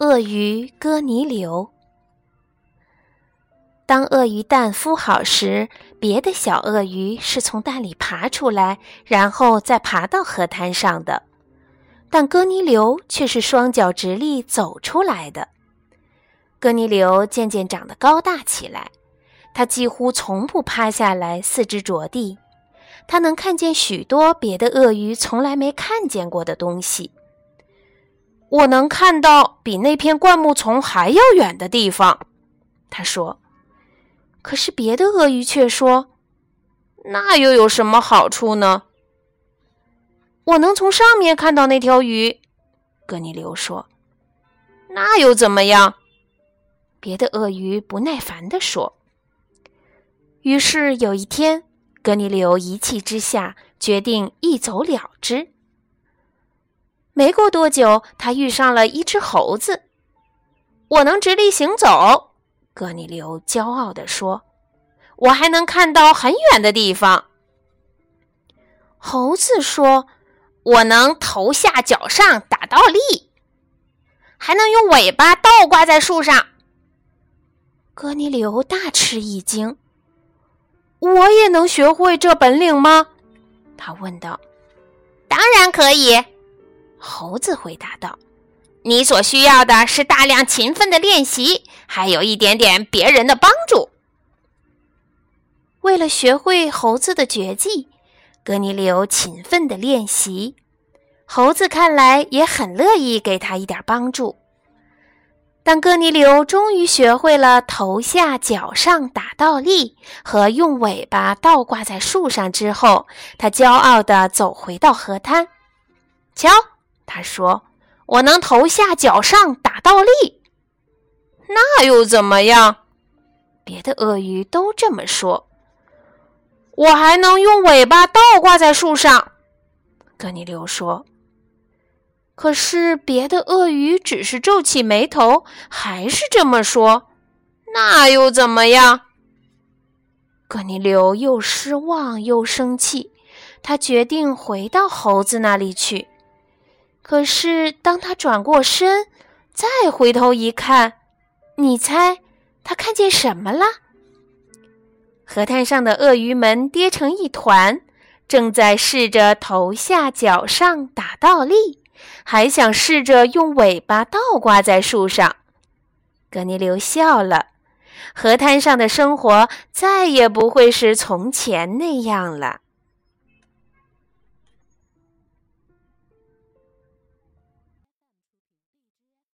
鳄鱼哥尼流。当鳄鱼蛋孵好时，别的小鳄鱼是从蛋里爬出来，然后再爬到河滩上的，但哥尼流却是双脚直立走出来的。哥尼流渐渐长得高大起来，他几乎从不趴下来，四肢着地。他能看见许多别的鳄鱼从来没看见过的东西。我能看到比那片灌木丛还要远的地方，他说。可是别的鳄鱼却说：“那又有什么好处呢？”我能从上面看到那条鱼，格尼流说。“那又怎么样？”别的鳄鱼不耐烦地说。于是有一天，格尼流一气之下决定一走了之。没过多久，他遇上了一只猴子。我能直立行走，格尼流骄傲地说：“我还能看到很远的地方。”猴子说：“我能头下脚上打倒立，还能用尾巴倒挂在树上。”格尼流大吃一惊：“我也能学会这本领吗？”他问道。“当然可以。”猴子回答道：“你所需要的是大量勤奋的练习，还有一点点别人的帮助。”为了学会猴子的绝技，格尼流勤奋的练习。猴子看来也很乐意给他一点帮助。当哥尼流终于学会了头下脚上打倒立和用尾巴倒挂在树上之后，他骄傲地走回到河滩。瞧。他说：“我能头下脚上打倒立，那又怎么样？”别的鳄鱼都这么说。我还能用尾巴倒挂在树上，格尼流说。可是别的鳄鱼只是皱起眉头，还是这么说。那又怎么样？格尼流又失望又生气，他决定回到猴子那里去。可是，当他转过身，再回头一看，你猜他看见什么了？河滩上的鳄鱼们跌成一团，正在试着头下脚上打倒立，还想试着用尾巴倒挂在树上。格尼流笑了，河滩上的生活再也不会是从前那样了。